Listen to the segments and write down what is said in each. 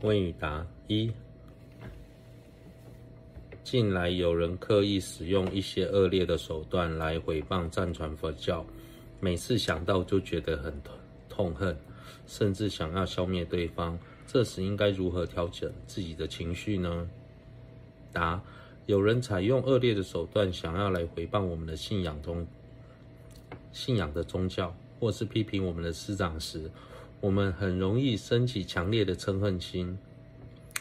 问与答一：近来有人刻意使用一些恶劣的手段来诽谤、藏传佛教，每次想到就觉得很痛恨，甚至想要消灭对方。这时应该如何调整自己的情绪呢？答：有人采用恶劣的手段，想要来回谤我们的信仰中信仰的宗教，或是批评我们的师长时，我们很容易升起强烈的嗔恨心，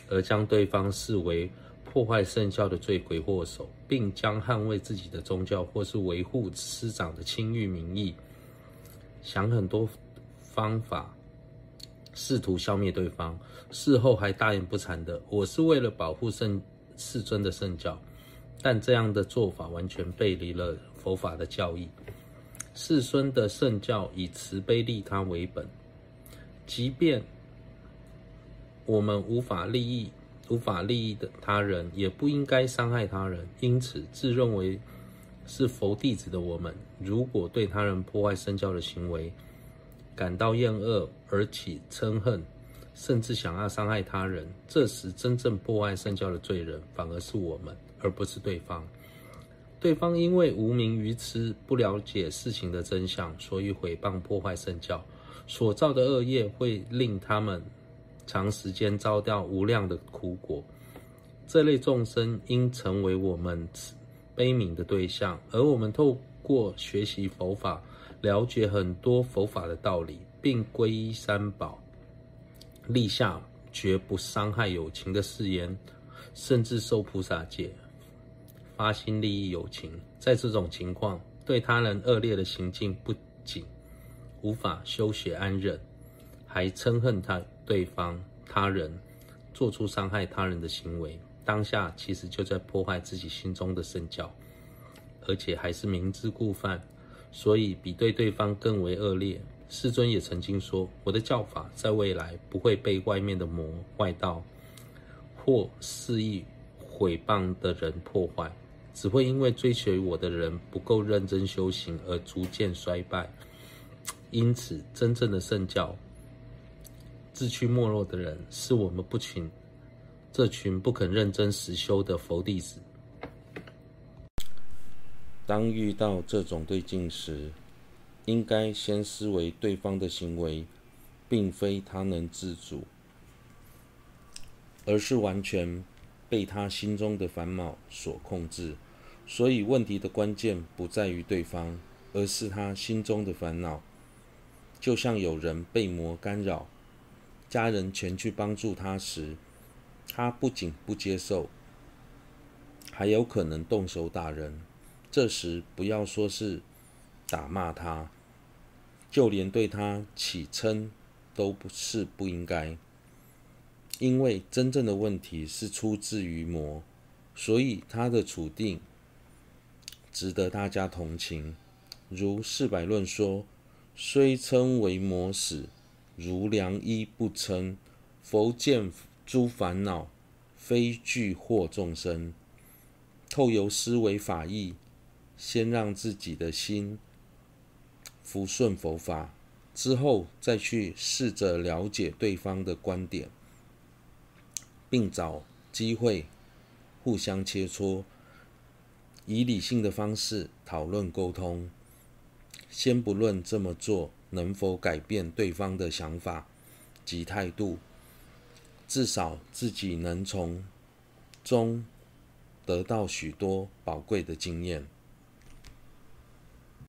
而将对方视为破坏圣教的罪魁祸首，并将捍卫自己的宗教或是维护师长的清誉名义，想很多方法。试图消灭对方，事后还大言不惭的，我是为了保护圣世尊的圣教，但这样的做法完全背离了佛法的教义。世尊的圣教以慈悲利他为本，即便我们无法利益无法利益的他人，也不应该伤害他人。因此，自认为是佛弟子的我们，如果对他人破坏圣教的行为，感到厌恶而起嗔恨，甚至想要伤害他人，这时真正破坏圣教的罪人反而是我们，而不是对方。对方因为无明愚痴，不了解事情的真相，所以诽谤破坏圣教，所造的恶业会令他们长时间遭掉无量的苦果。这类众生应成为我们悲悯的对象，而我们透过学习佛法。了解很多佛法的道理，并皈依三宝，立下绝不伤害有情的誓言，甚至受菩萨戒，发心利益有情。在这种情况，对他人恶劣的行径不仅无法修学安忍，还嗔恨他对方他人做出伤害他人的行为，当下其实就在破坏自己心中的圣教，而且还是明知故犯。所以比对对方更为恶劣。世尊也曾经说：“我的教法在未来不会被外面的魔外道或肆意毁谤的人破坏，只会因为追随我的人不够认真修行而逐渐衰败。因此，真正的圣教自驱没落的人，是我们不群这群不肯认真实修的佛弟子。”当遇到这种对境时，应该先思维对方的行为，并非他能自主，而是完全被他心中的烦恼所控制。所以，问题的关键不在于对方，而是他心中的烦恼。就像有人被魔干扰，家人前去帮助他时，他不仅不接受，还有可能动手打人。这时不要说是打骂他，就连对他起嗔都不是不应该，因为真正的问题是出自于魔，所以他的处境值得大家同情。如《四百论》说：“虽称为魔使，如良医不称。佛见诸烦恼，非具惑众生。透由思维法义。”先让自己的心服顺佛法，之后再去试着了解对方的观点，并找机会互相切磋，以理性的方式讨论沟通。先不论这么做能否改变对方的想法及态度，至少自己能从中得到许多宝贵的经验。